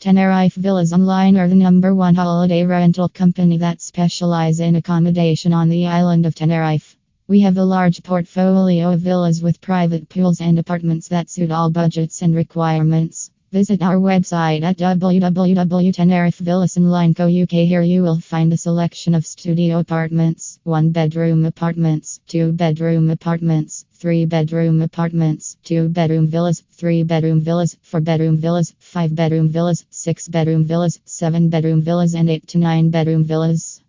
Tenerife Villas Online are the number one holiday rental company that specialize in accommodation on the island of Tenerife. We have a large portfolio of villas with private pools and apartments that suit all budgets and requirements. Visit our website at www.tenerifevillasonline.co.uk. Here you will find a selection of studio apartments, one bedroom apartments, two bedroom apartments, three bedroom apartments, two bedroom villas, three bedroom villas, four bedroom villas, five bedroom villas, six bedroom villas, seven bedroom villas, and eight to nine bedroom villas.